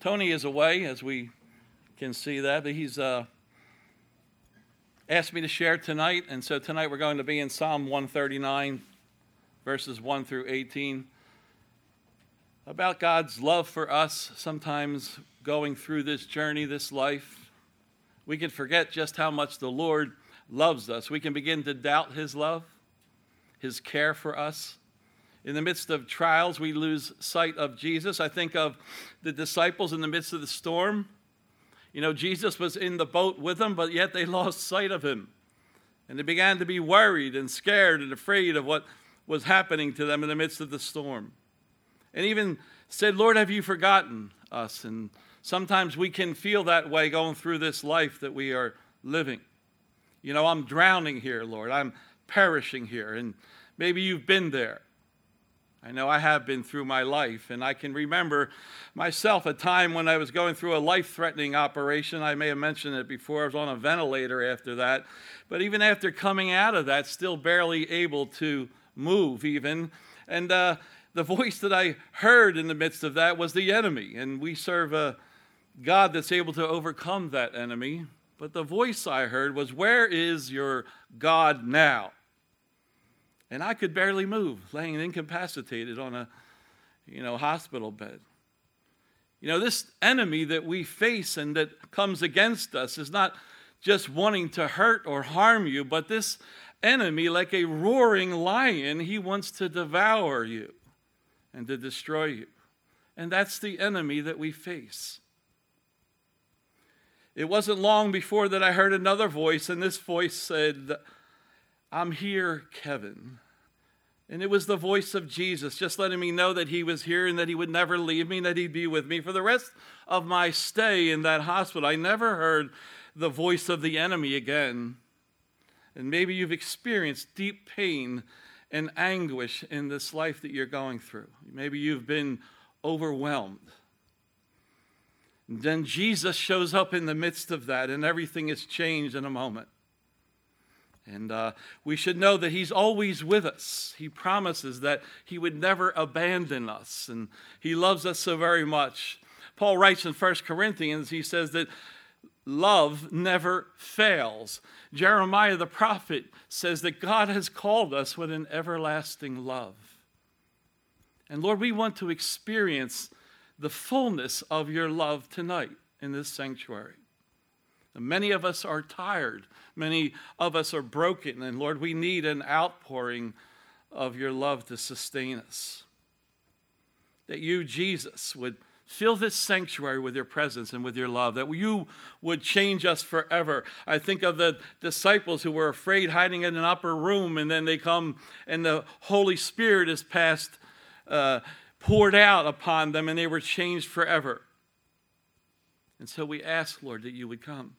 Tony is away, as we can see that, but he's uh, asked me to share tonight, and so tonight we're going to be in Psalm 139, verses 1 through 18, about God's love for us. Sometimes going through this journey, this life, we can forget just how much the Lord loves us. We can begin to doubt His love, His care for us. In the midst of trials, we lose sight of Jesus. I think of the disciples in the midst of the storm. You know, Jesus was in the boat with them, but yet they lost sight of him. And they began to be worried and scared and afraid of what was happening to them in the midst of the storm. And even said, Lord, have you forgotten us? And sometimes we can feel that way going through this life that we are living. You know, I'm drowning here, Lord. I'm perishing here. And maybe you've been there. I know I have been through my life, and I can remember myself a time when I was going through a life threatening operation. I may have mentioned it before. I was on a ventilator after that. But even after coming out of that, still barely able to move, even. And uh, the voice that I heard in the midst of that was the enemy. And we serve a God that's able to overcome that enemy. But the voice I heard was, Where is your God now? And I could barely move, laying incapacitated on a you know, hospital bed. You know, this enemy that we face and that comes against us is not just wanting to hurt or harm you, but this enemy, like a roaring lion, he wants to devour you and to destroy you. And that's the enemy that we face. It wasn't long before that I heard another voice, and this voice said, I'm here, Kevin. And it was the voice of Jesus, just letting me know that he was here and that he would never leave me, and that he'd be with me for the rest of my stay in that hospital. I never heard the voice of the enemy again. And maybe you've experienced deep pain and anguish in this life that you're going through. Maybe you've been overwhelmed. And then Jesus shows up in the midst of that, and everything is changed in a moment. And uh, we should know that He's always with us. He promises that He would never abandon us, and He loves us so very much. Paul writes in 1 Corinthians, he says that love never fails. Jeremiah the prophet says that God has called us with an everlasting love. And Lord, we want to experience the fullness of your love tonight in this sanctuary. Many of us are tired. Many of us are broken. And Lord, we need an outpouring of your love to sustain us. That you, Jesus, would fill this sanctuary with your presence and with your love, that you would change us forever. I think of the disciples who were afraid hiding in an upper room, and then they come and the Holy Spirit is passed, uh, poured out upon them, and they were changed forever. And so we ask, Lord, that you would come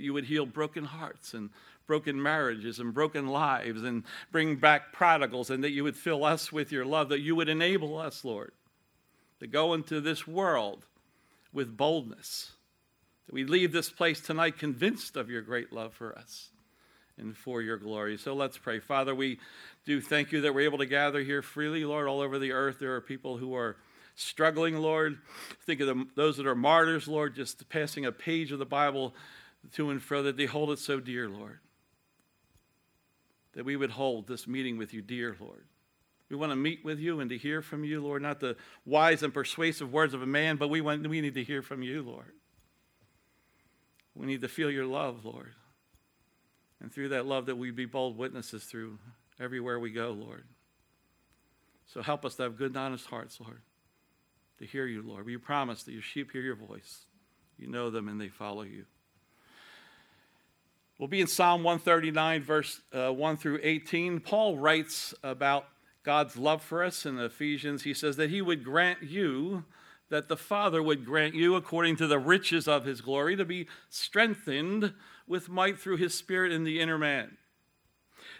you would heal broken hearts and broken marriages and broken lives and bring back prodigals, and that you would fill us with your love, that you would enable us, Lord, to go into this world with boldness. That we leave this place tonight convinced of your great love for us and for your glory. So let's pray. Father, we do thank you that we're able to gather here freely, Lord, all over the earth. There are people who are struggling, Lord. Think of them, those that are martyrs, Lord, just passing a page of the Bible to and fro, that they hold it so dear, Lord. That we would hold this meeting with you dear, Lord. We want to meet with you and to hear from you, Lord, not the wise and persuasive words of a man, but we, want, we need to hear from you, Lord. We need to feel your love, Lord. And through that love, that we be bold witnesses through everywhere we go, Lord. So help us to have good and honest hearts, Lord, to hear you, Lord. You promise that your sheep hear your voice. You know them and they follow you. We'll be in Psalm 139, verse uh, 1 through 18. Paul writes about God's love for us in Ephesians. He says that he would grant you, that the Father would grant you, according to the riches of his glory, to be strengthened with might through his Spirit in the inner man.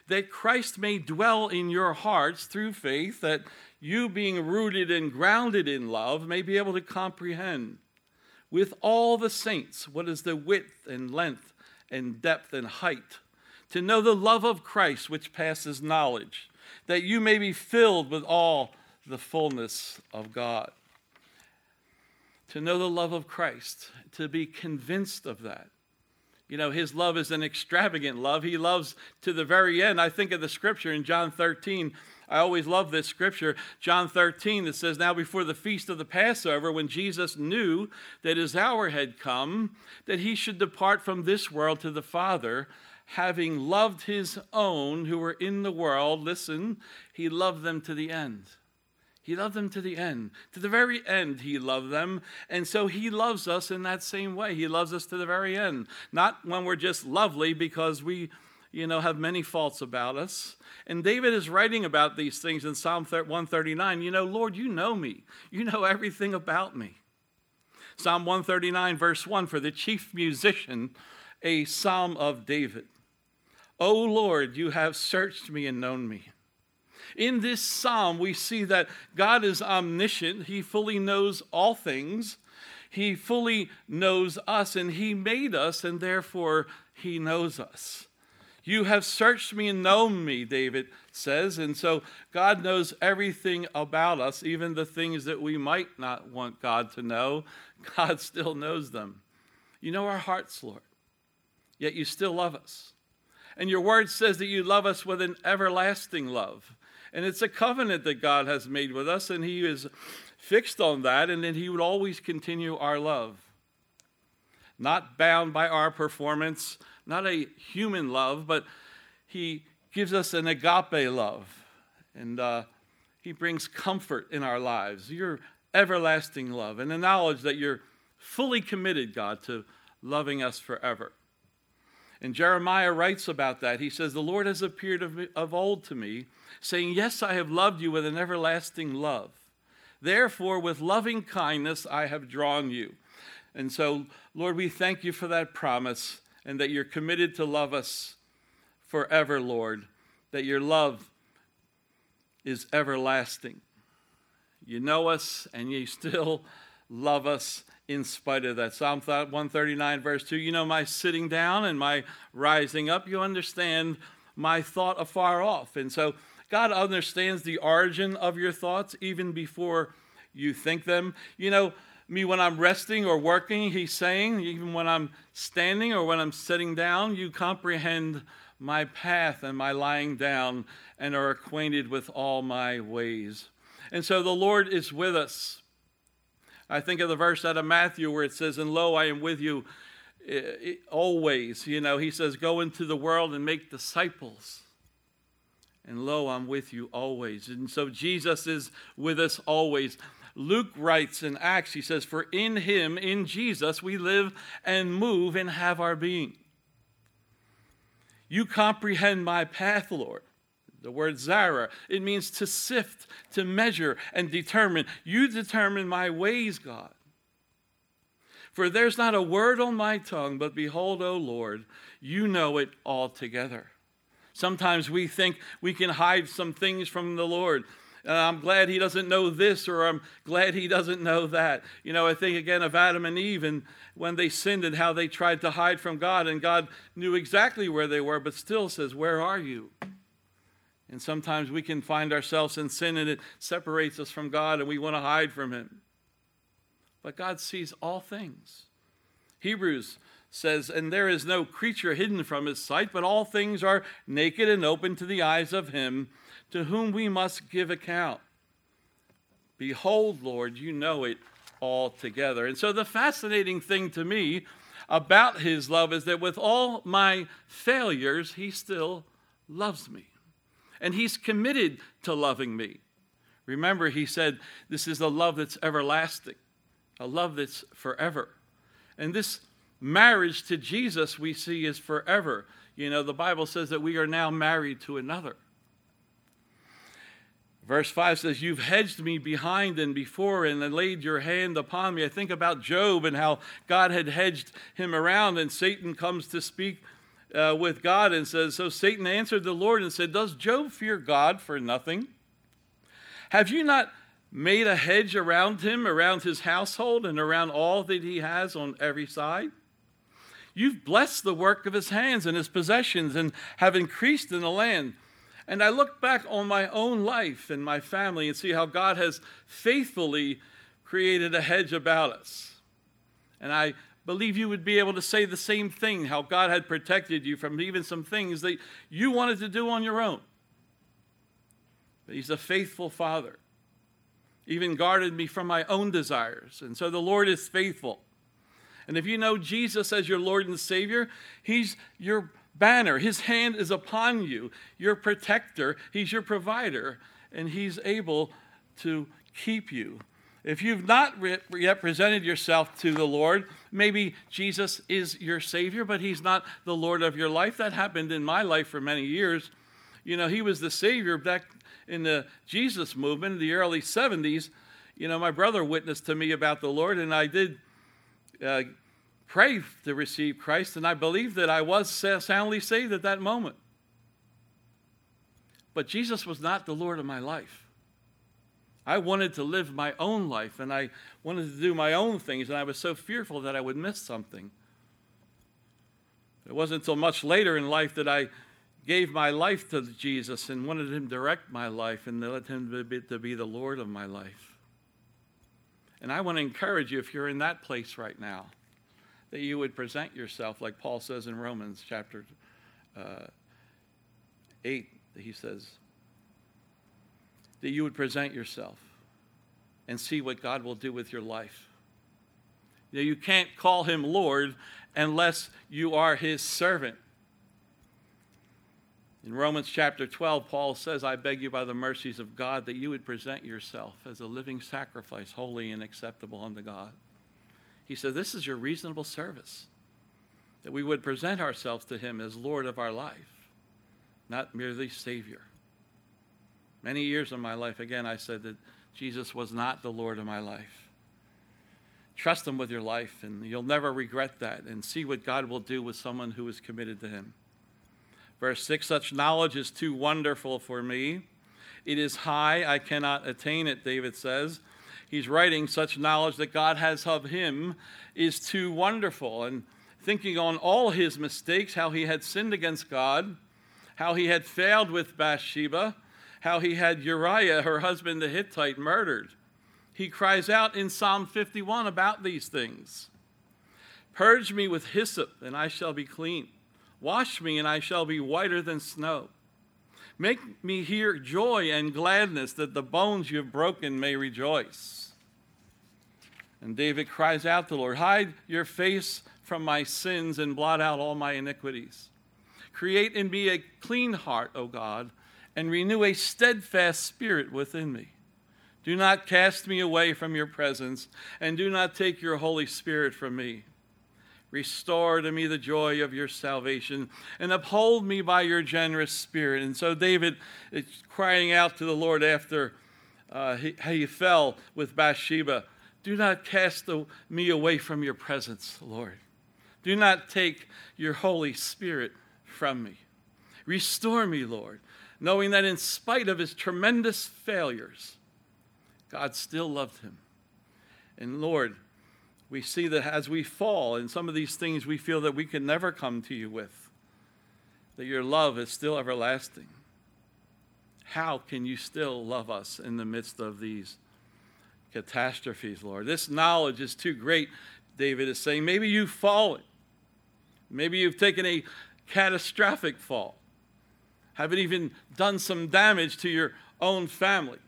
That Christ may dwell in your hearts through faith, that you, being rooted and grounded in love, may be able to comprehend with all the saints what is the width and length and depth and height, to know the love of Christ which passes knowledge, that you may be filled with all the fullness of God. to know the love of Christ, to be convinced of that. You know, his love is an extravagant love. He loves to the very end. I think of the scripture in John 13. I always love this scripture, John 13, that says, Now before the feast of the Passover, when Jesus knew that his hour had come, that he should depart from this world to the Father, having loved his own who were in the world, listen, he loved them to the end. He loved them to the end. To the very end, He loved them. And so He loves us in that same way. He loves us to the very end. Not when we're just lovely because we, you know, have many faults about us. And David is writing about these things in Psalm 139. You know, Lord, you know me, you know everything about me. Psalm 139, verse 1 for the chief musician, a psalm of David. O Lord, you have searched me and known me. In this psalm, we see that God is omniscient, He fully knows all things. He fully knows us, and He made us, and therefore He knows us. You have searched me and known me, David says. And so God knows everything about us, even the things that we might not want God to know. God still knows them. You know our hearts, Lord, yet you still love us. And your word says that you love us with an everlasting love. And it's a covenant that God has made with us, and He is fixed on that, and that He would always continue our love. Not bound by our performance, not a human love, but He gives us an agape love. And uh, He brings comfort in our lives, your everlasting love, and the knowledge that you're fully committed, God, to loving us forever. And Jeremiah writes about that. He says, The Lord has appeared of, of old to me, saying, Yes, I have loved you with an everlasting love. Therefore, with loving kindness, I have drawn you. And so, Lord, we thank you for that promise and that you're committed to love us forever, Lord, that your love is everlasting. You know us and you still love us in spite of that. Psalm 139, verse 2 You know my sitting down and my rising up. You understand my thought afar off. And so God understands the origin of your thoughts even before you think them. You know, me when I'm resting or working, he's saying, even when I'm standing or when I'm sitting down, you comprehend my path and my lying down and are acquainted with all my ways. And so the Lord is with us I think of the verse out of Matthew where it says, And lo, I am with you eh, eh, always. You know, he says, Go into the world and make disciples. And lo, I'm with you always. And so Jesus is with us always. Luke writes in Acts, he says, For in him, in Jesus, we live and move and have our being. You comprehend my path, Lord. The word zara, it means to sift, to measure, and determine. You determine my ways, God. For there's not a word on my tongue, but behold, O Lord, you know it altogether. Sometimes we think we can hide some things from the Lord. Uh, I'm glad he doesn't know this, or I'm glad he doesn't know that. You know, I think again of Adam and Eve and when they sinned and how they tried to hide from God, and God knew exactly where they were, but still says, Where are you? And sometimes we can find ourselves in sin and it separates us from God and we want to hide from Him. But God sees all things. Hebrews says, And there is no creature hidden from His sight, but all things are naked and open to the eyes of Him to whom we must give account. Behold, Lord, you know it all together. And so the fascinating thing to me about His love is that with all my failures, He still loves me and He's committed to loving me. Remember, He said, This is a love that's everlasting, a love that's forever. And this marriage to Jesus we see is forever. You know, the Bible says that we are now married to another. Verse 5 says, You've hedged me behind and before and laid your hand upon me. I think about Job and how God had hedged him around, and Satan comes to speak uh, with God and says, So Satan answered the Lord and said, Does Job fear God for nothing? Have you not made a hedge around him, around his household, and around all that he has on every side? You've blessed the work of his hands and his possessions and have increased in the land. And I look back on my own life and my family and see how God has faithfully created a hedge about us. And I believe you would be able to say the same thing how God had protected you from even some things that you wanted to do on your own. But He's a faithful Father, even guarded me from my own desires. And so the Lord is faithful. And if you know Jesus as your Lord and Savior, He's your banner. His hand is upon you, your protector. He's your provider, and He's able to keep you. If you've not yet presented yourself to the Lord, maybe Jesus is your Savior, but He's not the Lord of your life. That happened in my life for many years. You know, He was the Savior back in the Jesus movement in the early 70s. You know, my brother witnessed to me about the Lord, and I did uh, pray to receive Christ, and I believe that I was soundly saved at that moment. But Jesus was not the Lord of my life. I wanted to live my own life and I wanted to do my own things, and I was so fearful that I would miss something. It wasn't until much later in life that I gave my life to Jesus and wanted Him to direct my life and let Him be, to be the Lord of my life. And I want to encourage you, if you're in that place right now, that you would present yourself, like Paul says in Romans chapter uh, 8, he says, that you would present yourself and see what God will do with your life. Know, you can't call him Lord unless you are his servant. In Romans chapter 12, Paul says, I beg you by the mercies of God that you would present yourself as a living sacrifice, holy and acceptable unto God. He said, This is your reasonable service, that we would present ourselves to him as Lord of our life, not merely Savior. Many years of my life, again, I said that Jesus was not the Lord of my life. Trust Him with your life, and you'll never regret that, and see what God will do with someone who is committed to Him. Verse 6 Such knowledge is too wonderful for me. It is high, I cannot attain it, David says. He's writing, such knowledge that God has of him is too wonderful. And thinking on all his mistakes, how he had sinned against God, how he had failed with Bathsheba, how he had Uriah, her husband the Hittite, murdered. He cries out in Psalm 51 about these things Purge me with hyssop, and I shall be clean. Wash me, and I shall be whiter than snow. Make me hear joy and gladness, that the bones you have broken may rejoice. And David cries out to the Lord, Hide your face from my sins and blot out all my iniquities. Create in me a clean heart, O God and renew a steadfast spirit within me. Do not cast me away from your presence, and do not take your Holy Spirit from me. Restore to me the joy of your salvation, and uphold me by your generous spirit. And so David is crying out to the Lord after uh, he, he fell with Bathsheba Do not cast me away from your presence, Lord. Do not take your Holy Spirit from me. Restore me, Lord knowing that in spite of his tremendous failures, God still loved him. And Lord, we see that as we fall in some of these things we feel that we can never come to you with, that your love is still everlasting. How can you still love us in the midst of these catastrophes, Lord? This knowledge is too great, David is saying. Maybe you've fallen. Maybe you've taken a catastrophic fall haven't even done some damage to your own family.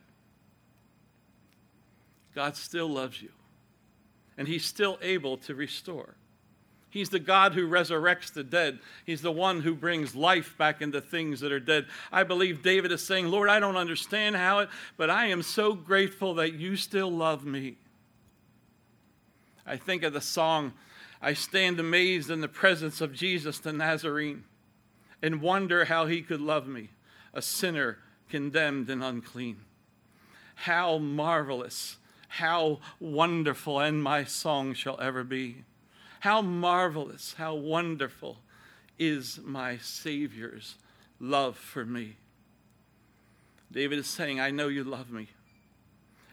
God still loves you, and He's still able to restore. He's the God who resurrects the dead. He's the one who brings life back into things that are dead. I believe David is saying, Lord, I don't understand how it, but I am so grateful that you still love me. I think of the song, I stand amazed in the presence of Jesus the Nazarene and wonder how he could love me, a sinner condemned and unclean. How marvelous, how wonderful, and my song shall ever be. How marvelous, how wonderful is my Savior's love for me. David is saying, I know you love me.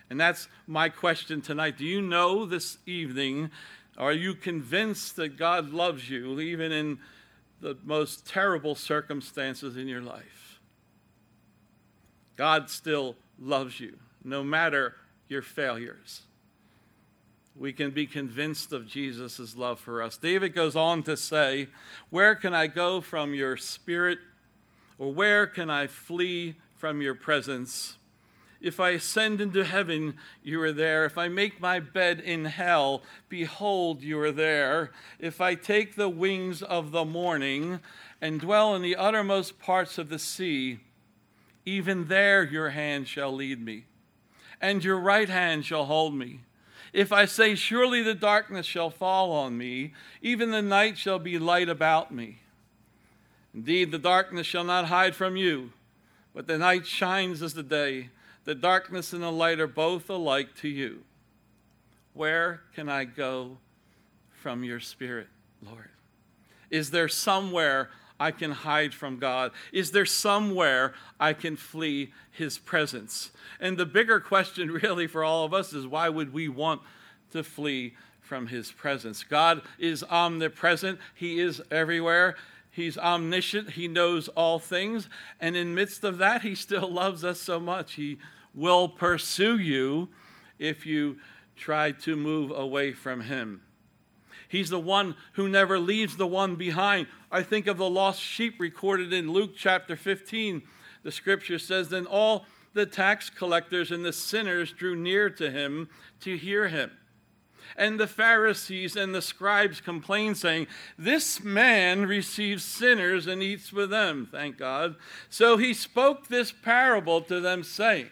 And that's my question tonight. Do you know this evening? Are you convinced that God loves you, even in the most terrible circumstances in your life. God still loves you, no matter your failures, we can be convinced of Jesus' love for us. David goes on to say, Where can I go from your spirit? Or where can I flee from your presence? If I ascend into heaven, you are there. If I make my bed in hell, behold, you are there. If I take the wings of the morning and dwell in the uttermost parts of the sea, even there your hand shall lead me, and your right hand shall hold me. If I say, Surely the darkness shall fall on me, even the night shall be light about me. Indeed, the darkness shall not hide from you, but the night shines as the day. The darkness and the light are both alike to you. Where can I go from your spirit, Lord? Is there somewhere I can hide from God? Is there somewhere I can flee his presence? And the bigger question, really, for all of us is why would we want to flee from his presence? God is omnipresent, he is everywhere. He's omniscient. He knows all things. And in midst of that, he still loves us so much. He will pursue you if you try to move away from him. He's the one who never leaves the one behind. I think of the lost sheep recorded in Luke chapter 15. The scripture says, Then all the tax collectors and the sinners drew near to him to hear him. And the Pharisees and the scribes complained, saying, This man receives sinners and eats with them, thank God. So he spoke this parable to them, saying,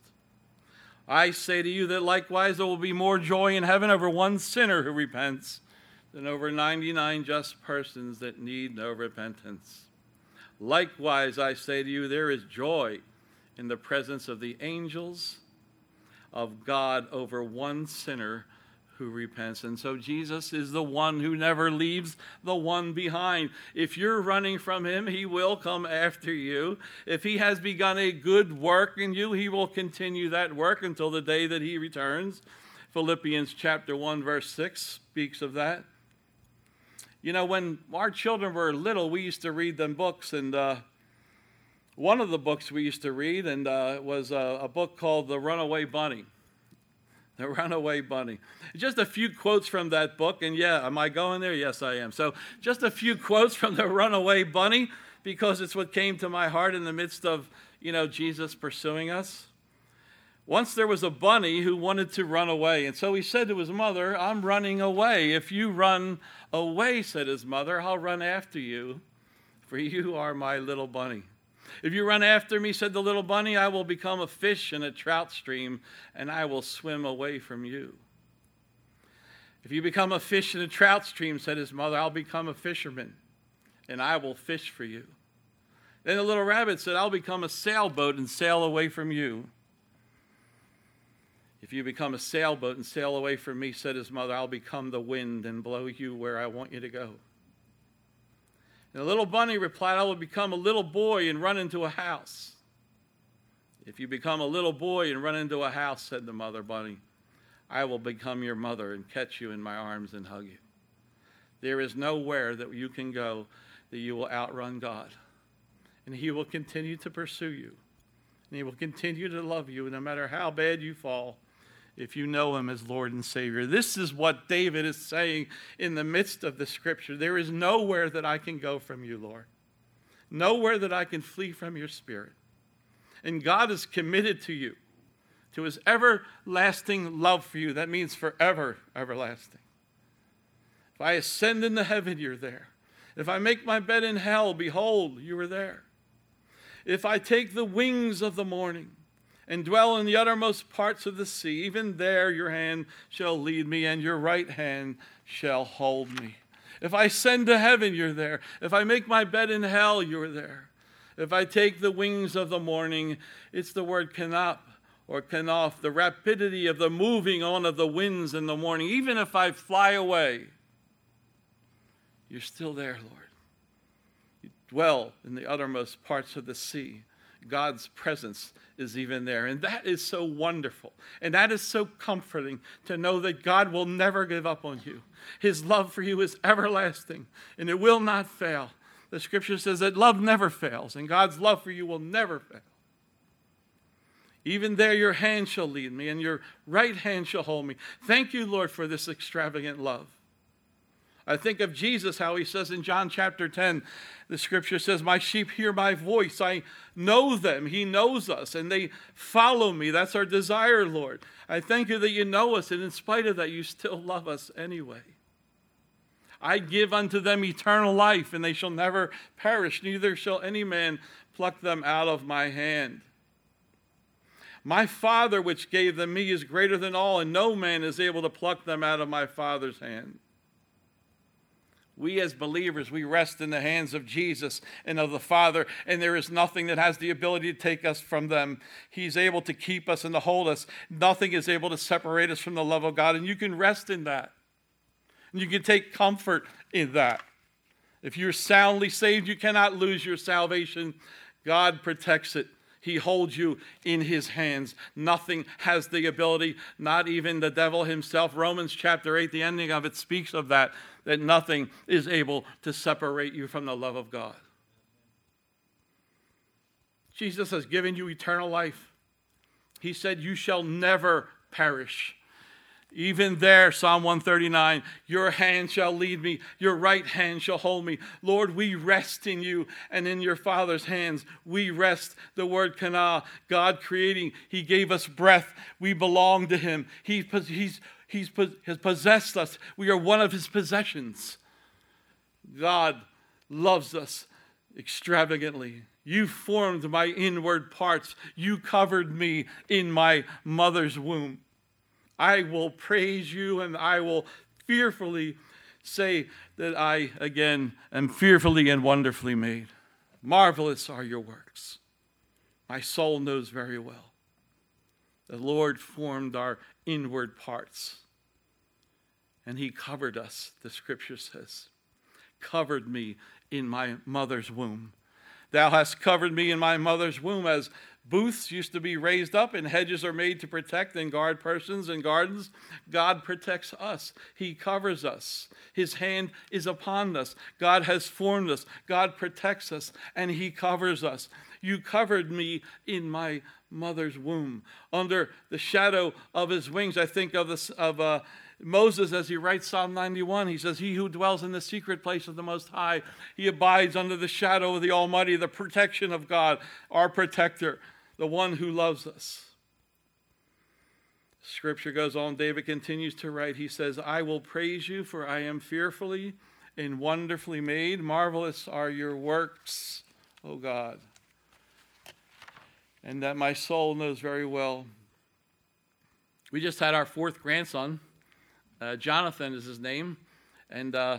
I say to you that likewise there will be more joy in heaven over one sinner who repents than over 99 just persons that need no repentance. Likewise, I say to you, there is joy in the presence of the angels of God over one sinner who repents. And so Jesus is the one who never leaves the one behind. If you're running from him, he will come after you. If he has begun a good work in you, he will continue that work until the day that he returns. Philippians chapter 1 verse 6 speaks of that. You know, when our children were little, we used to read them books and uh, one of the books we used to read and uh, was a, a, book called The Runaway Bunny. The Runaway Bunny. Just a few quotes from that book, and yeah, am I going there? Yes, I am. So, just a few quotes from The Runaway Bunny because it's what came to my heart in the midst of, you know, Jesus pursuing us. Once there was a bunny who wanted to run away, and so he said to his mother, I'm running away. If you run away, said his mother, I'll run after you, for you are my little bunny. If you run after me, said the little bunny, I will become a fish in a trout stream, and I will swim away from you. If you become a fish in a trout stream, said his mother, I'll become a fisherman, and I will fish for you. Then the little rabbit said, I'll become a sailboat and sail away from you. If you become a sailboat and sail away from me, said his mother, I'll become the wind and blow you where I want you to go. And the little bunny replied, I will become a little boy and run into a house. If you become a little boy and run into a house, said the mother bunny, I will become your mother and catch you in my arms and hug you. There is nowhere that you can go that you will outrun God. And He will continue to pursue you. And He will continue to love you no matter how bad you fall if you know him as Lord and Savior. This is what David is saying in the midst of the scripture. There is nowhere that I can go from you, Lord, nowhere that I can flee from your spirit. And God is committed to you, to his everlasting love for you. That means forever, everlasting. If I ascend into heaven, you're there. If I make my bed in hell, behold, you are there. If I take the wings of the morning, and dwell in the uttermost parts of the sea. Even there your hand shall lead me, and your right hand shall hold me. If I send to heaven, you're there. If I make my bed in hell, you're there. If I take the wings of the morning, it's the word kanap or kanaf, the rapidity of the moving on of the winds in the morning. Even if I fly away, You're still there, Lord. You dwell in the uttermost parts of the sea. God's presence is even there. And that is so wonderful. And that is so comforting to know that God will never give up on you. His love for you is everlasting and it will not fail. The scripture says that love never fails, and God's love for you will never fail. Even there, your hand shall lead me, and your right hand shall hold me. Thank you, Lord, for this extravagant love. I think of Jesus, how he says in John chapter 10, the scripture says, My sheep hear my voice. I know them. He knows us, and they follow me. That's our desire, Lord. I thank you that you know us, and in spite of that, you still love us anyway. I give unto them eternal life, and they shall never perish, neither shall any man pluck them out of my hand. My Father, which gave them me, is greater than all, and no man is able to pluck them out of my Father's hand we as believers, we rest in the hands of Jesus and of the Father, and there is nothing that has the ability to take us from them. He's able to keep us and to hold us. Nothing is able to separate us from the love of God, and you can rest in that. And you can take comfort in that. If you're soundly saved, you cannot lose your salvation. God protects it. He holds you in his hands. Nothing has the ability, not even the devil himself. Romans chapter 8, the ending of it speaks of that that nothing is able to separate you from the love of God. Jesus has given you eternal life. He said, You shall never perish. Even there, Psalm 139, your hand shall lead me, your right hand shall hold me. Lord, we rest in you and in your Father's hands. We rest. The word kana, God creating, He gave us breath. We belong to Him. He, he's He's, has possessed us. We are one of his possessions. God loves us extravagantly. You formed my inward parts. You covered me in my mother's womb. I will praise you and I will fearfully say that I, again, am fearfully and wonderfully made. Marvelous are your works. My soul knows very well. The Lord formed our inward parts and he covered us, the scripture says. Covered me in my mother's womb. Thou hast covered me in my mother's womb as booths used to be raised up and hedges are made to protect and guard persons and gardens. God protects us. He covers us. His hand is upon us. God has formed us. God protects us and He covers us. You covered me in my mother's womb. Under the shadow of His wings, I think of, this, of uh, Moses, as he writes Psalm 91, he says, He who dwells in the secret place of the Most High, he abides under the shadow of the Almighty, the protection of God, our protector, the one who loves us. Scripture goes on, David continues to write, he says, I will praise you, for I am fearfully and wonderfully made. Marvelous are your works, O God. And that my soul knows very well. We just had our fourth grandson. Uh, Jonathan is his name. And uh,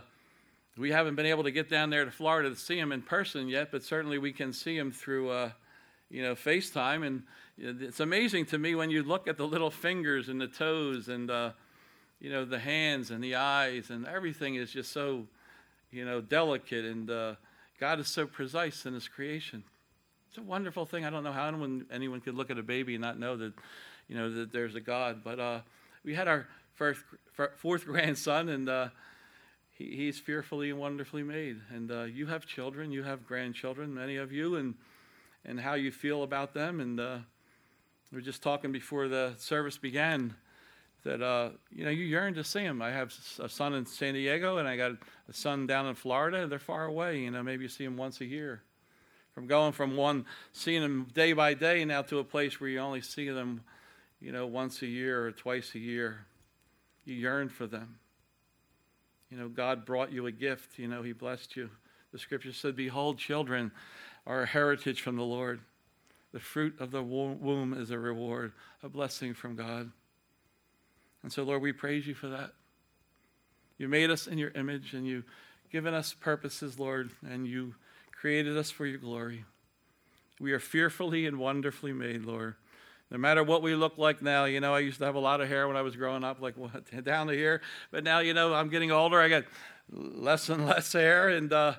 we haven't been able to get down there to Florida to see him in person yet, but certainly we can see him through, uh, you know, FaceTime. And it's amazing to me when you look at the little fingers and the toes and, uh, you know, the hands and the eyes and everything is just so, you know, delicate. And uh, God is so precise in his creation. It's a wonderful thing. I don't know how anyone, anyone could look at a baby and not know that, you know, that there's a God. But uh, we had our first, fourth grandson, and uh, he, he's fearfully and wonderfully made. And uh, you have children, you have grandchildren, many of you, and and how you feel about them. And uh, we were just talking before the service began that uh, you know you yearn to see them. I have a son in San Diego, and I got a son down in Florida. They're far away. You know, maybe you see them once a year. From going from one seeing them day by day now to a place where you only see them, you know, once a year or twice a year. You yearn for them. You know, God brought you a gift. You know, He blessed you. The scripture said, Behold, children are a heritage from the Lord. The fruit of the womb is a reward, a blessing from God. And so, Lord, we praise you for that. You made us in your image and you've given us purposes, Lord, and you created us for your glory. We are fearfully and wonderfully made, Lord. No matter what we look like now, you know, I used to have a lot of hair when I was growing up, like what, down to here. But now, you know, I'm getting older. I got less and less hair and uh,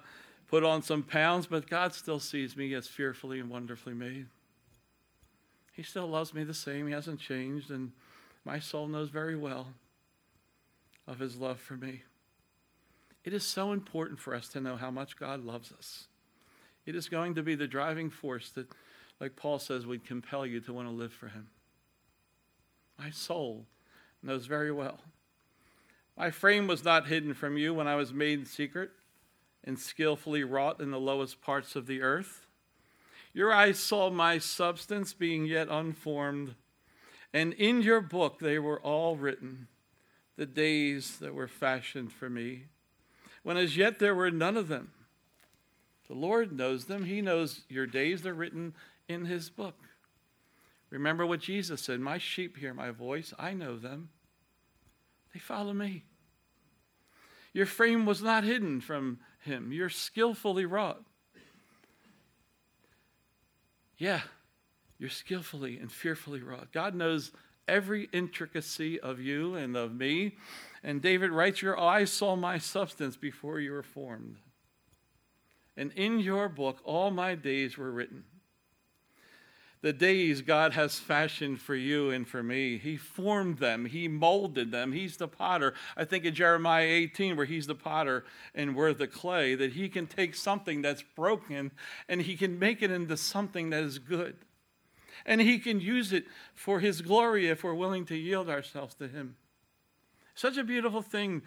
put on some pounds, but God still sees me as fearfully and wonderfully made. He still loves me the same. He hasn't changed, and my soul knows very well of his love for me. It is so important for us to know how much God loves us. It is going to be the driving force that, like Paul says, would compel you to want to live for him. My soul knows very well. My frame was not hidden from you when I was made in secret and skillfully wrought in the lowest parts of the earth. Your eyes saw my substance being yet unformed, and in your book they were all written, the days that were fashioned for me, when as yet there were none of them. The Lord knows them. He knows your days. They're written in His book. Remember what Jesus said My sheep hear my voice. I know them. They follow me. Your frame was not hidden from Him, you're skillfully wrought. Yeah, you're skillfully and fearfully wrought. God knows every intricacy of you and of me. And David writes, Your eyes saw my substance before you were formed. And in your book, all my days were written. The days God has fashioned for you and for me, He formed them, He molded them. He's the potter. I think in Jeremiah 18, where He's the potter and we're the clay, that He can take something that's broken and He can make it into something that is good. And He can use it for His glory if we're willing to yield ourselves to Him. Such a beautiful thing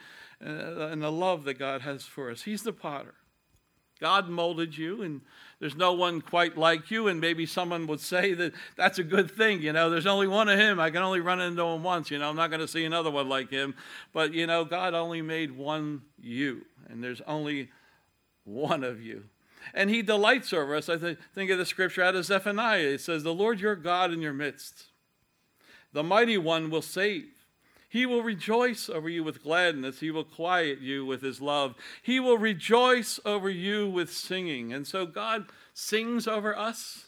uh, and the love that God has for us. He's the potter. God molded you, and there's no one quite like you. And maybe someone would say that that's a good thing. You know, there's only one of him. I can only run into him once. You know, I'm not going to see another one like him. But, you know, God only made one you, and there's only one of you. And he delights over us. I th- think of the scripture out of Zephaniah. It says, The Lord your God in your midst, the mighty one will save. He will rejoice over you with gladness. He will quiet you with his love. He will rejoice over you with singing. And so God sings over us.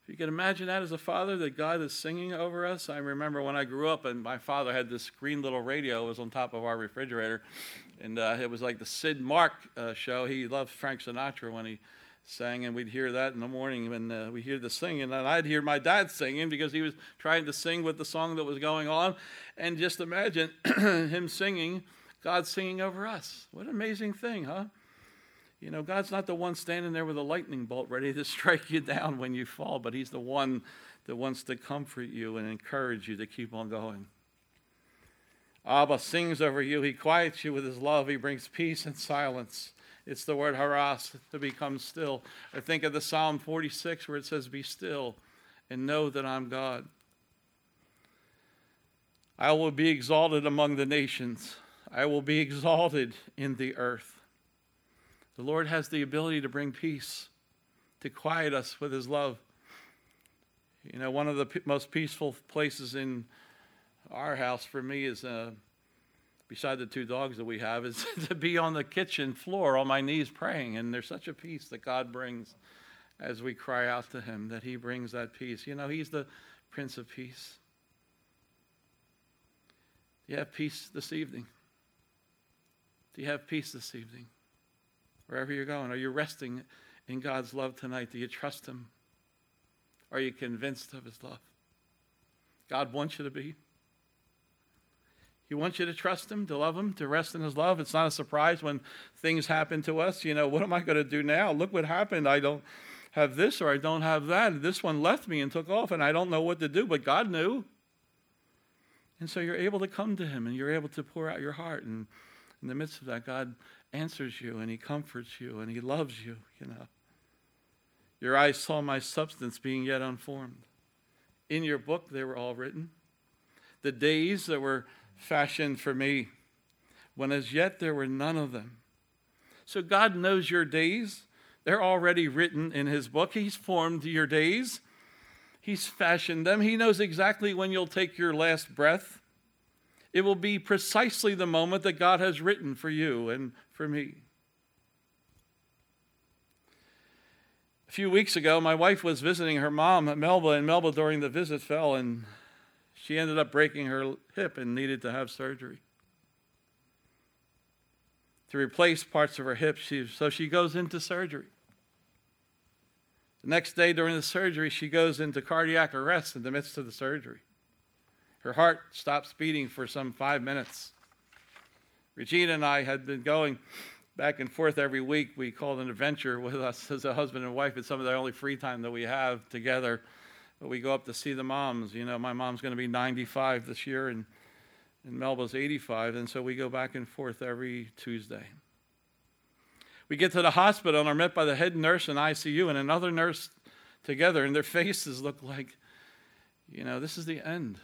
If you can imagine that as a father, that God is singing over us. I remember when I grew up, and my father had this green little radio. It was on top of our refrigerator. And uh, it was like the Sid Mark uh, show. He loved Frank Sinatra when he sang, and we'd hear that in the morning when uh, we hear the singing. And I'd hear my dad singing because he was trying to sing with the song that was going on. And just imagine him singing, God singing over us. What an amazing thing, huh? You know, God's not the one standing there with a lightning bolt ready to strike you down when you fall, but He's the one that wants to comfort you and encourage you to keep on going. Abba sings over you. He quiets you with His love. He brings peace and silence. It's the word haras, to become still. I think of the Psalm 46 where it says, Be still and know that I'm God. I will be exalted among the nations, I will be exalted in the earth. The Lord has the ability to bring peace, to quiet us with his love. You know, one of the p- most peaceful places in our house for me is uh, beside the two dogs that we have, is to be on the kitchen floor on my knees praying. And there's such a peace that God brings as we cry out to Him, that He brings that peace. You know, He's the Prince of Peace. Do you have peace this evening? Do you have peace this evening? Wherever you're going, are you resting in God's love tonight? Do you trust Him? Are you convinced of His love? God wants you to be. He wants you to trust Him, to love Him, to rest in His love. It's not a surprise when things happen to us. You know, what am I going to do now? Look what happened. I don't have this or I don't have that. This one left me and took off, and I don't know what to do, but God knew. And so you're able to come to Him and you're able to pour out your heart. And in the midst of that, God answers you and He comforts you and He loves you, you know. Your eyes saw my substance being yet unformed. In your book, they were all written. The days that were fashioned for me, when as yet there were none of them. So God knows your days. They're already written in His book. He's formed your days, He's fashioned them. He knows exactly when you'll take your last breath. It will be precisely the moment that God has written for you and for me. A few weeks ago, my wife was visiting her mom at Melba, and Melba during the visit fell and she ended up breaking her hip and needed to have surgery to replace parts of her hip. She, so she goes into surgery. The next day during the surgery, she goes into cardiac arrest in the midst of the surgery. Her heart stops beating for some five minutes. Regina and I had been going back and forth every week. We called an adventure with us as a husband and wife. It's some of the only free time that we have together. But we go up to see the moms. You know, my mom's going to be 95 this year, and, and Melba's 85. And so we go back and forth every Tuesday. We get to the hospital and are met by the head nurse in ICU and another nurse together, and their faces look like, you know, this is the end.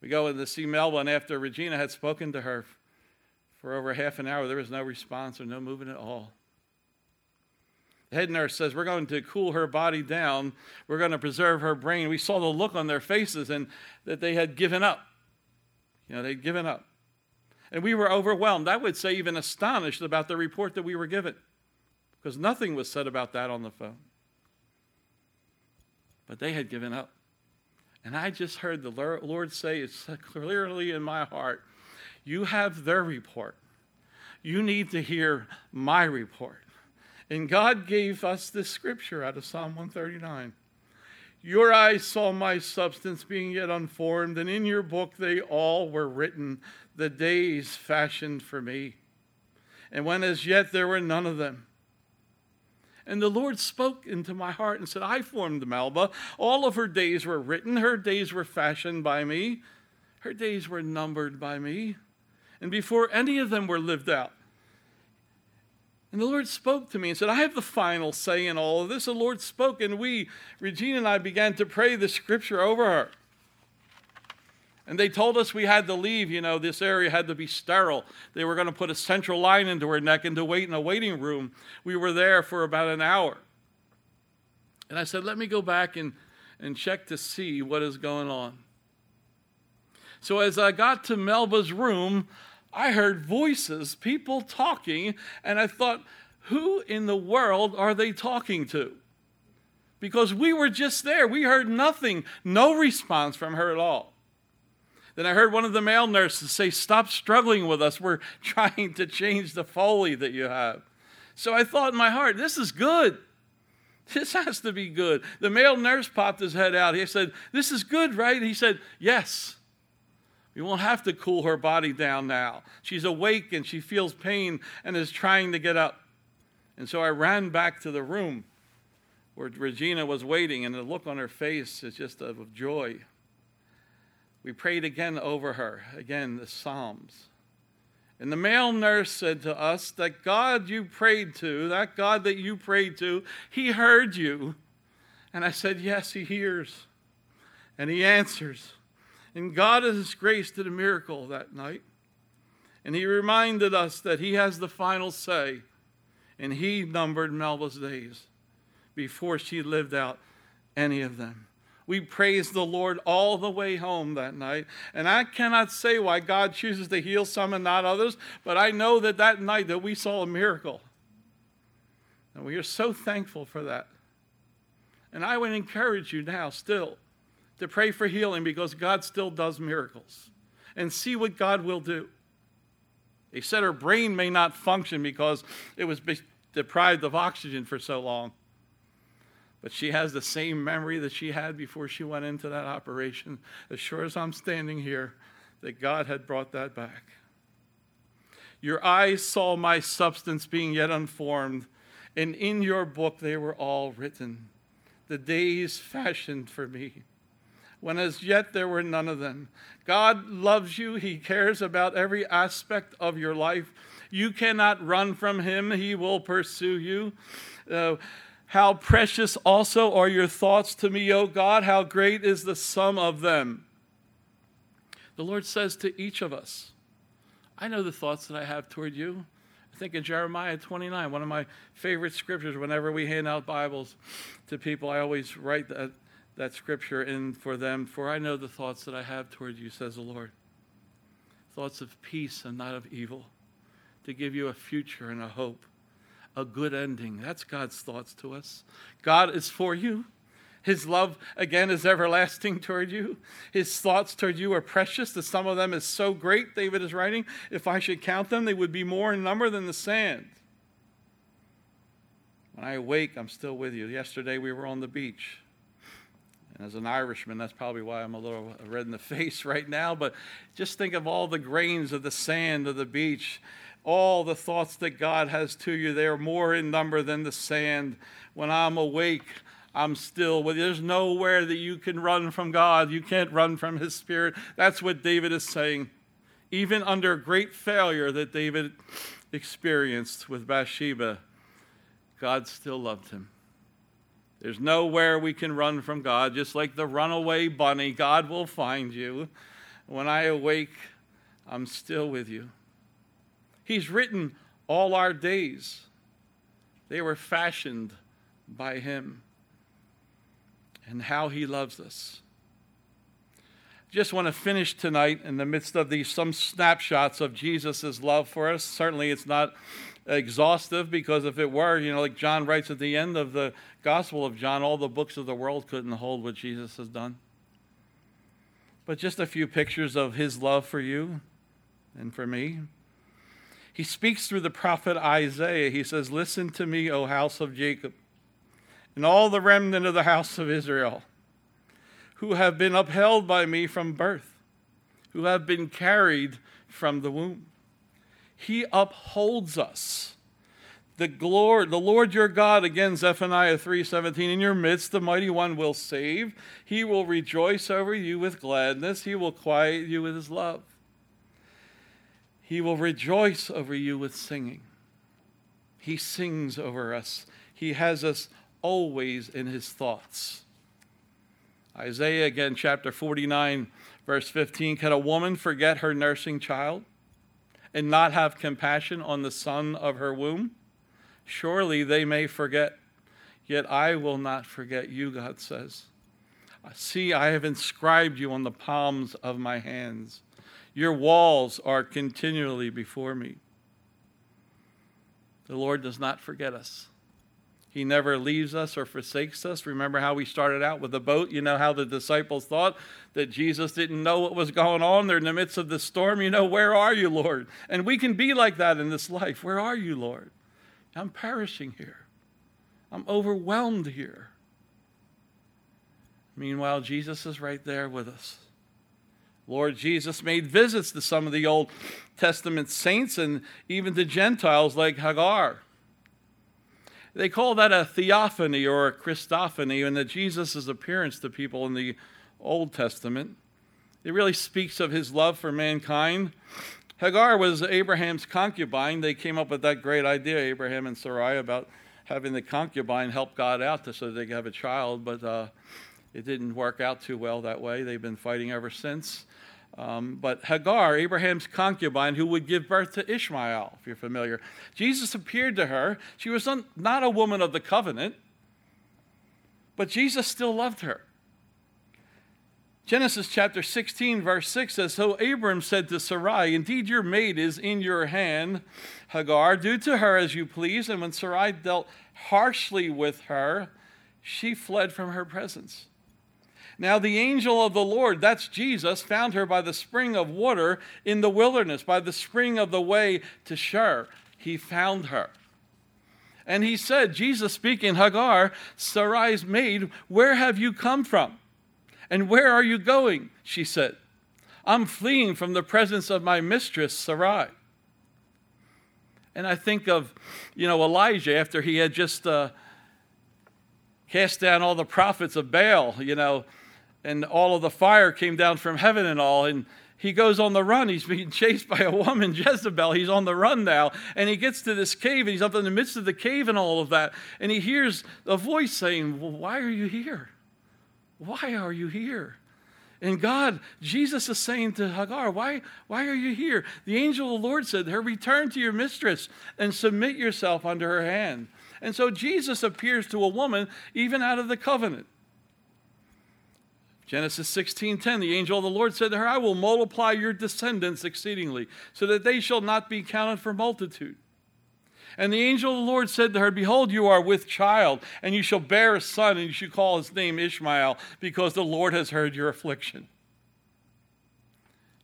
We go in to see Melba, and after Regina had spoken to her for over half an hour, there was no response or no movement at all. Head nurse says, We're going to cool her body down. We're going to preserve her brain. We saw the look on their faces and that they had given up. You know, they'd given up. And we were overwhelmed. I would say even astonished about the report that we were given because nothing was said about that on the phone. But they had given up. And I just heard the Lord say it clearly in my heart you have their report. You need to hear my report. And God gave us this scripture out of Psalm 139. Your eyes saw my substance being yet unformed, and in your book they all were written, the days fashioned for me. And when as yet there were none of them. And the Lord spoke into my heart and said, I formed Melba. All of her days were written, her days were fashioned by me, her days were numbered by me. And before any of them were lived out, and the Lord spoke to me and said, I have the final say in all of this. The Lord spoke, and we, Regina and I, began to pray the scripture over her. And they told us we had to leave. You know, this area had to be sterile. They were going to put a central line into her neck and to wait in a waiting room. We were there for about an hour. And I said, let me go back and, and check to see what is going on. So as I got to Melba's room, I heard voices, people talking, and I thought, who in the world are they talking to? Because we were just there. We heard nothing, no response from her at all. Then I heard one of the male nurses say, Stop struggling with us. We're trying to change the Foley that you have. So I thought in my heart, This is good. This has to be good. The male nurse popped his head out. He said, This is good, right? He said, Yes. We won't have to cool her body down now. She's awake and she feels pain and is trying to get up. And so I ran back to the room where Regina was waiting, and the look on her face is just of joy. We prayed again over her, again, the Psalms. And the male nurse said to us that God you prayed to, that God that you prayed to, he heard you. And I said, Yes, he hears. And he answers. And God has grace did a miracle that night. And he reminded us that he has the final say. And he numbered Melba's days before she lived out any of them. We praised the Lord all the way home that night. And I cannot say why God chooses to heal some and not others, but I know that that night that we saw a miracle. And we are so thankful for that. And I would encourage you now still to pray for healing because God still does miracles and see what God will do. They said her brain may not function because it was deprived of oxygen for so long. But she has the same memory that she had before she went into that operation. As sure as I'm standing here, that God had brought that back. Your eyes saw my substance being yet unformed, and in your book they were all written, the days fashioned for me when as yet there were none of them. God loves you, He cares about every aspect of your life. You cannot run from Him, He will pursue you. Uh, how precious also are your thoughts to me, O God. How great is the sum of them. The Lord says to each of us, I know the thoughts that I have toward you. I think in Jeremiah 29, one of my favorite scriptures, whenever we hand out Bibles to people, I always write that that scripture in for them. For I know the thoughts that I have toward you, says the Lord thoughts of peace and not of evil, to give you a future and a hope. a good ending. That's God's thoughts to us. God is for you. His love, again, is everlasting toward you. His thoughts toward you are precious. The sum of them is so great, David is writing. If I should count them, they would be more in number than the sand. When I awake, I'm still with you. Yesterday, we were on the beach. And as an Irishman, that's probably why I'm a little red in the face right now. But just think of all the grains of the sand of the beach, all the thoughts that God has to you. They are more in number than the sand. When I'm awake, I'm still. There's nowhere that you can run from God. You can't run from His Spirit. That's what David is saying. Even under great failure that David experienced with Bathsheba, God still loved him. There's nowhere we can run from God. Just like the runaway bunny, God will find you. When I awake, I'm still with you. He's written all our days, they were fashioned by Him and how he loves us. Just want to finish tonight in the midst of these some snapshots of Jesus' love for us. Certainly, it's not exhaustive because if it were, you know, like John writes at the end of the Gospel of John, all the books of the world couldn't hold what Jesus has done. But just a few pictures of his love for you and for me. He speaks through the prophet Isaiah. He says, Listen to me, O house of Jacob and all the remnant of the house of Israel, who have been upheld by me from birth, who have been carried from the womb. He upholds us. The Lord, the Lord your God, again, Zephaniah 3:17, in your midst the mighty one will save. He will rejoice over you with gladness. He will quiet you with his love. He will rejoice over you with singing. He sings over us. He has us always in his thoughts. Isaiah again, chapter 49, verse 15 Can a woman forget her nursing child and not have compassion on the son of her womb? Surely they may forget, yet I will not forget you, God says. Uh, see, I have inscribed you on the palms of my hands. Your walls are continually before me. The Lord does not forget us. He never leaves us or forsakes us. Remember how we started out with the boat? You know how the disciples thought that Jesus didn't know what was going on. They're in the midst of the storm. You know, where are you, Lord? And we can be like that in this life. Where are you, Lord? I'm perishing here. I'm overwhelmed here. Meanwhile, Jesus is right there with us. Lord Jesus made visits to some of the Old Testament saints and even to Gentiles like Hagar. They call that a theophany or a Christophany, and that Jesus' appearance to people in the Old Testament. It really speaks of his love for mankind. Hagar was Abraham's concubine. They came up with that great idea, Abraham and Sarai, about having the concubine help God out so they could have a child, but uh, it didn't work out too well that way. They've been fighting ever since. Um, but Hagar, Abraham's concubine, who would give birth to Ishmael, if you're familiar, Jesus appeared to her. She was not a woman of the covenant, but Jesus still loved her. Genesis chapter 16, verse 6 says So Abram said to Sarai, Indeed, your maid is in your hand, Hagar. Do to her as you please. And when Sarai dealt harshly with her, she fled from her presence. Now, the angel of the Lord, that's Jesus, found her by the spring of water in the wilderness, by the spring of the way to Shur. He found her. And he said, Jesus speaking, Hagar, Sarai's maid, where have you come from? And where are you going? She said, I'm fleeing from the presence of my mistress, Sarai. And I think of, you know, Elijah after he had just uh, cast down all the prophets of Baal, you know, and all of the fire came down from heaven and all. And he goes on the run. He's being chased by a woman, Jezebel. He's on the run now. And he gets to this cave, and he's up in the midst of the cave and all of that. And he hears a voice saying, Well, why are you here? Why are you here? And God, Jesus is saying to Hagar, why, why are you here? The angel of the Lord said her, Return to your mistress and submit yourself under her hand. And so Jesus appears to a woman even out of the covenant. Genesis 16:10 The angel of the Lord said to her I will multiply your descendants exceedingly so that they shall not be counted for multitude. And the angel of the Lord said to her, Behold, you are with child, and you shall bear a son, and you shall call his name Ishmael, because the Lord has heard your affliction.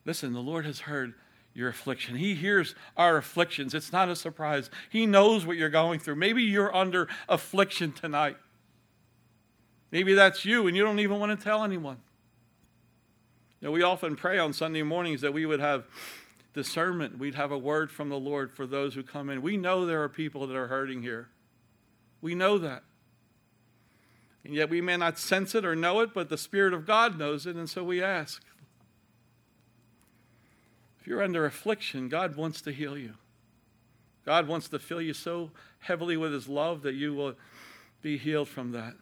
Listen, the Lord has heard your affliction. He hears our afflictions. It's not a surprise. He knows what you're going through. Maybe you're under affliction tonight. Maybe that's you, and you don't even want to tell anyone. You know, we often pray on Sunday mornings that we would have discernment. We'd have a word from the Lord for those who come in. We know there are people that are hurting here. We know that. And yet we may not sense it or know it, but the Spirit of God knows it, and so we ask. If you're under affliction, God wants to heal you. God wants to fill you so heavily with His love that you will be healed from that.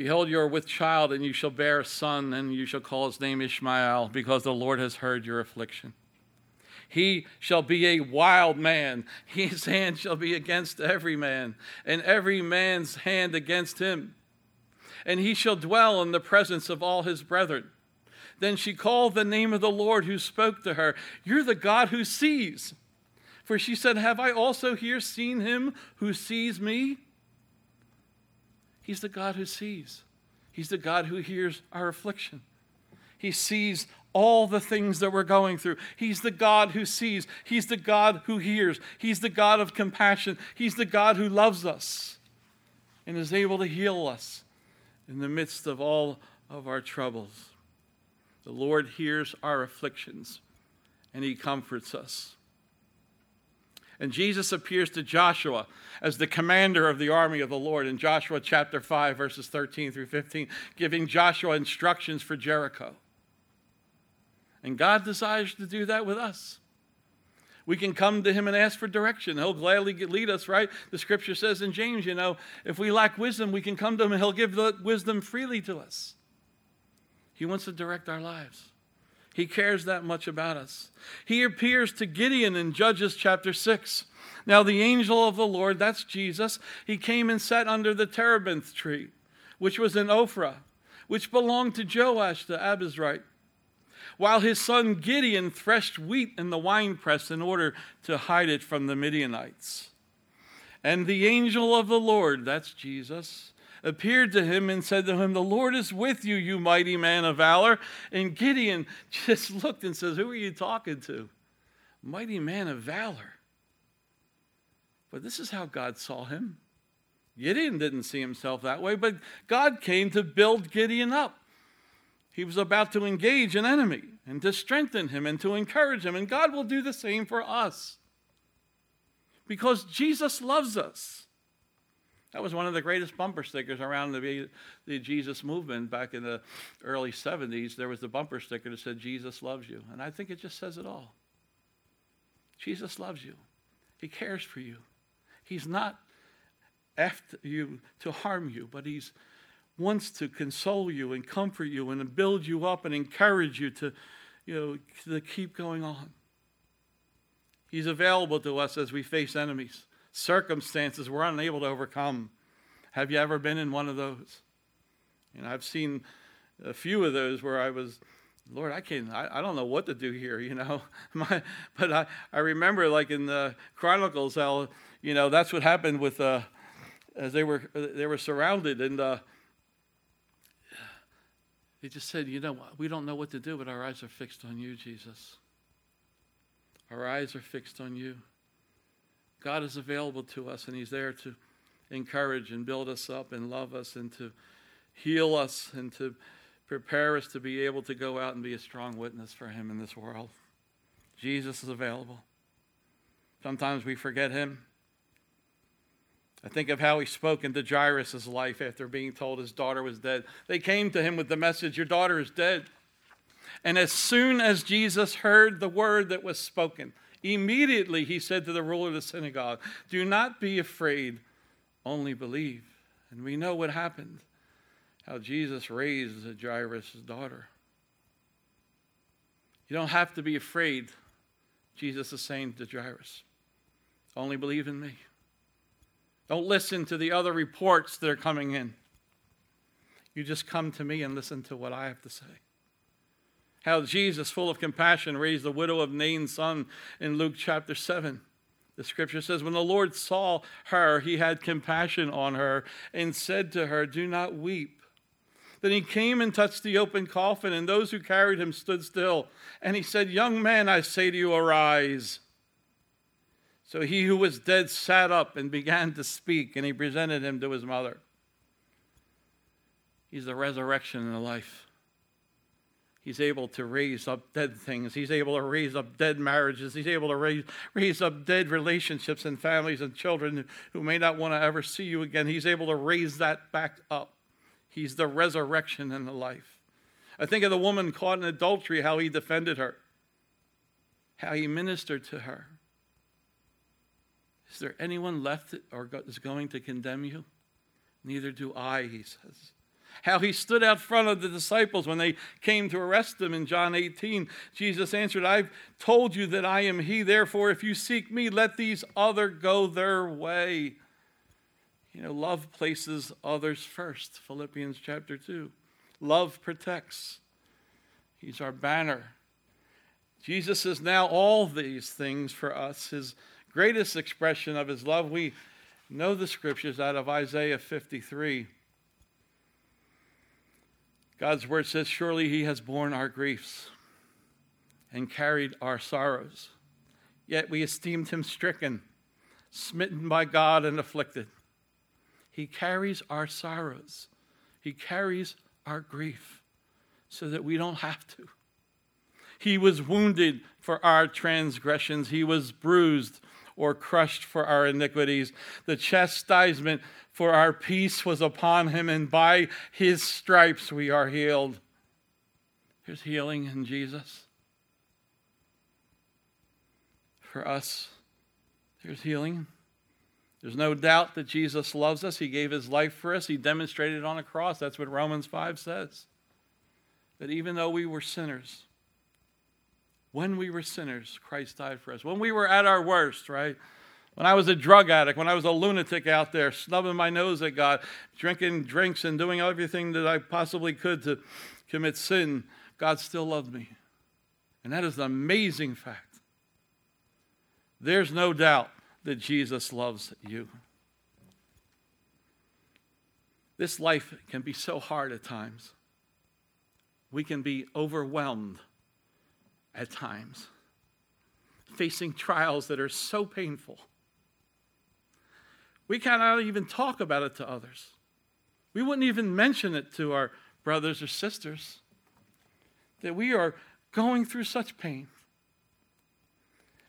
Behold, you are with child, and you shall bear a son, and you shall call his name Ishmael, because the Lord has heard your affliction. He shall be a wild man. His hand shall be against every man, and every man's hand against him. And he shall dwell in the presence of all his brethren. Then she called the name of the Lord who spoke to her, You're the God who sees. For she said, Have I also here seen him who sees me? He's the God who sees, He's the God who hears our affliction. He sees all the things that we're going through. He's the God who sees. He's the God who hears. He's the God of compassion. He's the God who loves us and is able to heal us in the midst of all of our troubles. The Lord hears our afflictions and he comforts us. And Jesus appears to Joshua as the commander of the army of the Lord in Joshua chapter 5, verses 13 through 15, giving Joshua instructions for Jericho. And God desires to do that with us. We can come to him and ask for direction. He'll gladly lead us, right? The scripture says in James, you know, if we lack wisdom, we can come to him and he'll give the wisdom freely to us. He wants to direct our lives. He cares that much about us. He appears to Gideon in Judges chapter 6. Now, the angel of the Lord, that's Jesus, he came and sat under the terebinth tree, which was in Ophrah, which belonged to Joash the Abiezrite, while his son Gideon threshed wheat in the winepress in order to hide it from the Midianites. And the angel of the Lord, that's Jesus, appeared to him and said to him, The Lord is with you, you mighty man of valor. And Gideon just looked and says, Who are you talking to? Mighty man of valor. But this is how God saw him. Gideon didn't see himself that way, but God came to build Gideon up. He was about to engage an enemy and to strengthen him and to encourage him. And God will do the same for us because Jesus loves us. That was one of the greatest bumper stickers around the, the Jesus movement back in the early 70s. There was the bumper sticker that said, Jesus loves you. And I think it just says it all. Jesus loves you, He cares for you. He's not after you to harm you, but He wants to console you and comfort you and build you up and encourage you to, you know, to keep going on. He's available to us as we face enemies circumstances we're unable to overcome. Have you ever been in one of those? And I've seen a few of those where I was, Lord, I can't, I, I don't know what to do here, you know. My, but I, I remember, like in the Chronicles, how, you know, that's what happened with, uh, as they were, they were surrounded, and uh, he just said, you know, what, we don't know what to do, but our eyes are fixed on you, Jesus. Our eyes are fixed on you. God is available to us, and He's there to encourage and build us up and love us and to heal us and to prepare us to be able to go out and be a strong witness for Him in this world. Jesus is available. Sometimes we forget Him. I think of how he spoke into Jairus' life after being told his daughter was dead. They came to him with the message, Your daughter is dead. And as soon as Jesus heard the word that was spoken, Immediately he said to the ruler of the synagogue, Do not be afraid, only believe. And we know what happened how Jesus raised Jairus' daughter. You don't have to be afraid, Jesus is saying to Jairus. Only believe in me. Don't listen to the other reports that are coming in. You just come to me and listen to what I have to say. How Jesus, full of compassion, raised the widow of Nain's son in Luke chapter 7. The scripture says, When the Lord saw her, he had compassion on her and said to her, Do not weep. Then he came and touched the open coffin, and those who carried him stood still. And he said, Young man, I say to you, arise. So he who was dead sat up and began to speak, and he presented him to his mother. He's the resurrection and the life. He's able to raise up dead things. He's able to raise up dead marriages. He's able to raise, raise up dead relationships and families and children who may not want to ever see you again. He's able to raise that back up. He's the resurrection and the life. I think of the woman caught in adultery, how he defended her, how he ministered to her. Is there anyone left or is going to condemn you? Neither do I, he says how he stood out front of the disciples when they came to arrest him in John 18. Jesus answered, I've told you that I am he. Therefore, if you seek me, let these other go their way. You know, love places others first. Philippians chapter 2. Love protects. He's our banner. Jesus is now all these things for us. His greatest expression of his love, we know the scriptures out of Isaiah 53. God's word says, Surely he has borne our griefs and carried our sorrows. Yet we esteemed him stricken, smitten by God, and afflicted. He carries our sorrows, he carries our grief so that we don't have to. He was wounded for our transgressions, he was bruised or crushed for our iniquities. The chastisement for our peace was upon him, and by his stripes we are healed. There's healing in Jesus. For us, there's healing. There's no doubt that Jesus loves us. He gave his life for us. He demonstrated it on a cross. That's what Romans 5 says. That even though we were sinners, when we were sinners, Christ died for us. When we were at our worst, right? When I was a drug addict, when I was a lunatic out there, snubbing my nose at God, drinking drinks and doing everything that I possibly could to commit sin, God still loved me. And that is an amazing fact. There's no doubt that Jesus loves you. This life can be so hard at times. We can be overwhelmed at times, facing trials that are so painful. We cannot even talk about it to others. We wouldn't even mention it to our brothers or sisters that we are going through such pain.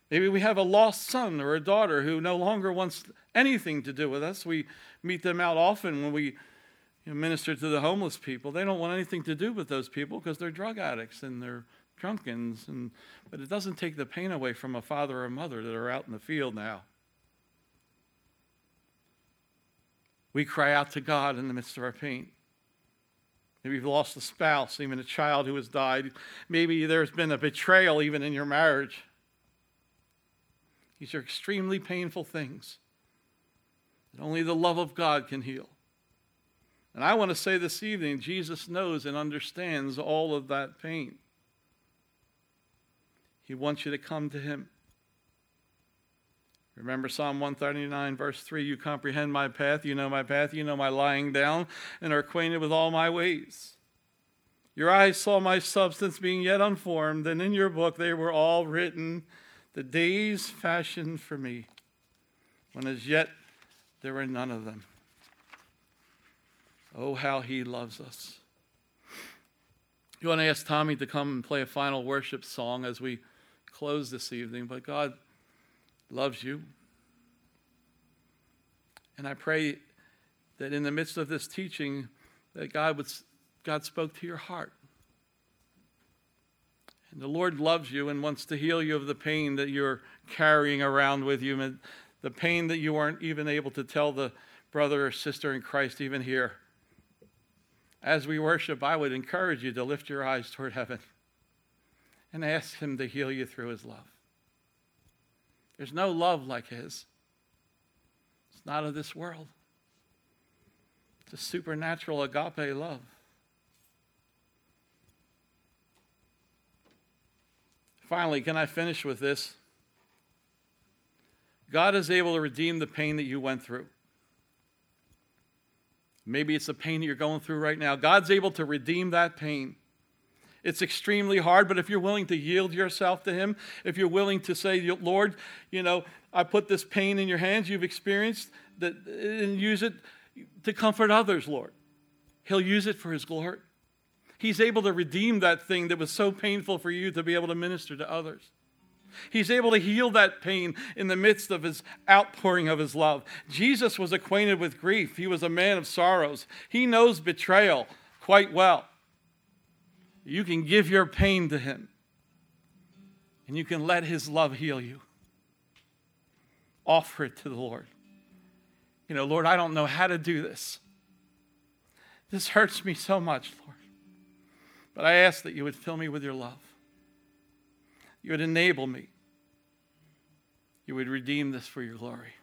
Maybe we have a lost son or a daughter who no longer wants anything to do with us. We meet them out often when we you know, minister to the homeless people. They don't want anything to do with those people because they're drug addicts and they're drunkens. And, but it doesn't take the pain away from a father or a mother that are out in the field now. We cry out to God in the midst of our pain. Maybe you've lost a spouse, even a child who has died. Maybe there's been a betrayal even in your marriage. These are extremely painful things that only the love of God can heal. And I want to say this evening Jesus knows and understands all of that pain. He wants you to come to Him. Remember Psalm 139, verse 3 You comprehend my path, you know my path, you know my lying down, and are acquainted with all my ways. Your eyes saw my substance being yet unformed, and in your book they were all written, the days fashioned for me, when as yet there were none of them. Oh, how he loves us. You want to ask Tommy to come and play a final worship song as we close this evening, but God loves you. And I pray that in the midst of this teaching, that God, would, God spoke to your heart. And the Lord loves you and wants to heal you of the pain that you're carrying around with you, and the pain that you aren't even able to tell the brother or sister in Christ, even here. As we worship, I would encourage you to lift your eyes toward heaven and ask Him to heal you through His love. There's no love like his. It's not of this world. It's a supernatural agape love. Finally, can I finish with this? God is able to redeem the pain that you went through. Maybe it's the pain that you're going through right now. God's able to redeem that pain. It's extremely hard, but if you're willing to yield yourself to Him, if you're willing to say, Lord, you know, I put this pain in your hands you've experienced, that, and use it to comfort others, Lord. He'll use it for His glory. He's able to redeem that thing that was so painful for you to be able to minister to others. He's able to heal that pain in the midst of his outpouring of his love. Jesus was acquainted with grief. He was a man of sorrows. He knows betrayal quite well. You can give your pain to him, and you can let his love heal you. Offer it to the Lord. You know, Lord, I don't know how to do this. This hurts me so much, Lord. But I ask that you would fill me with your love. You would enable me. You would redeem this for your glory.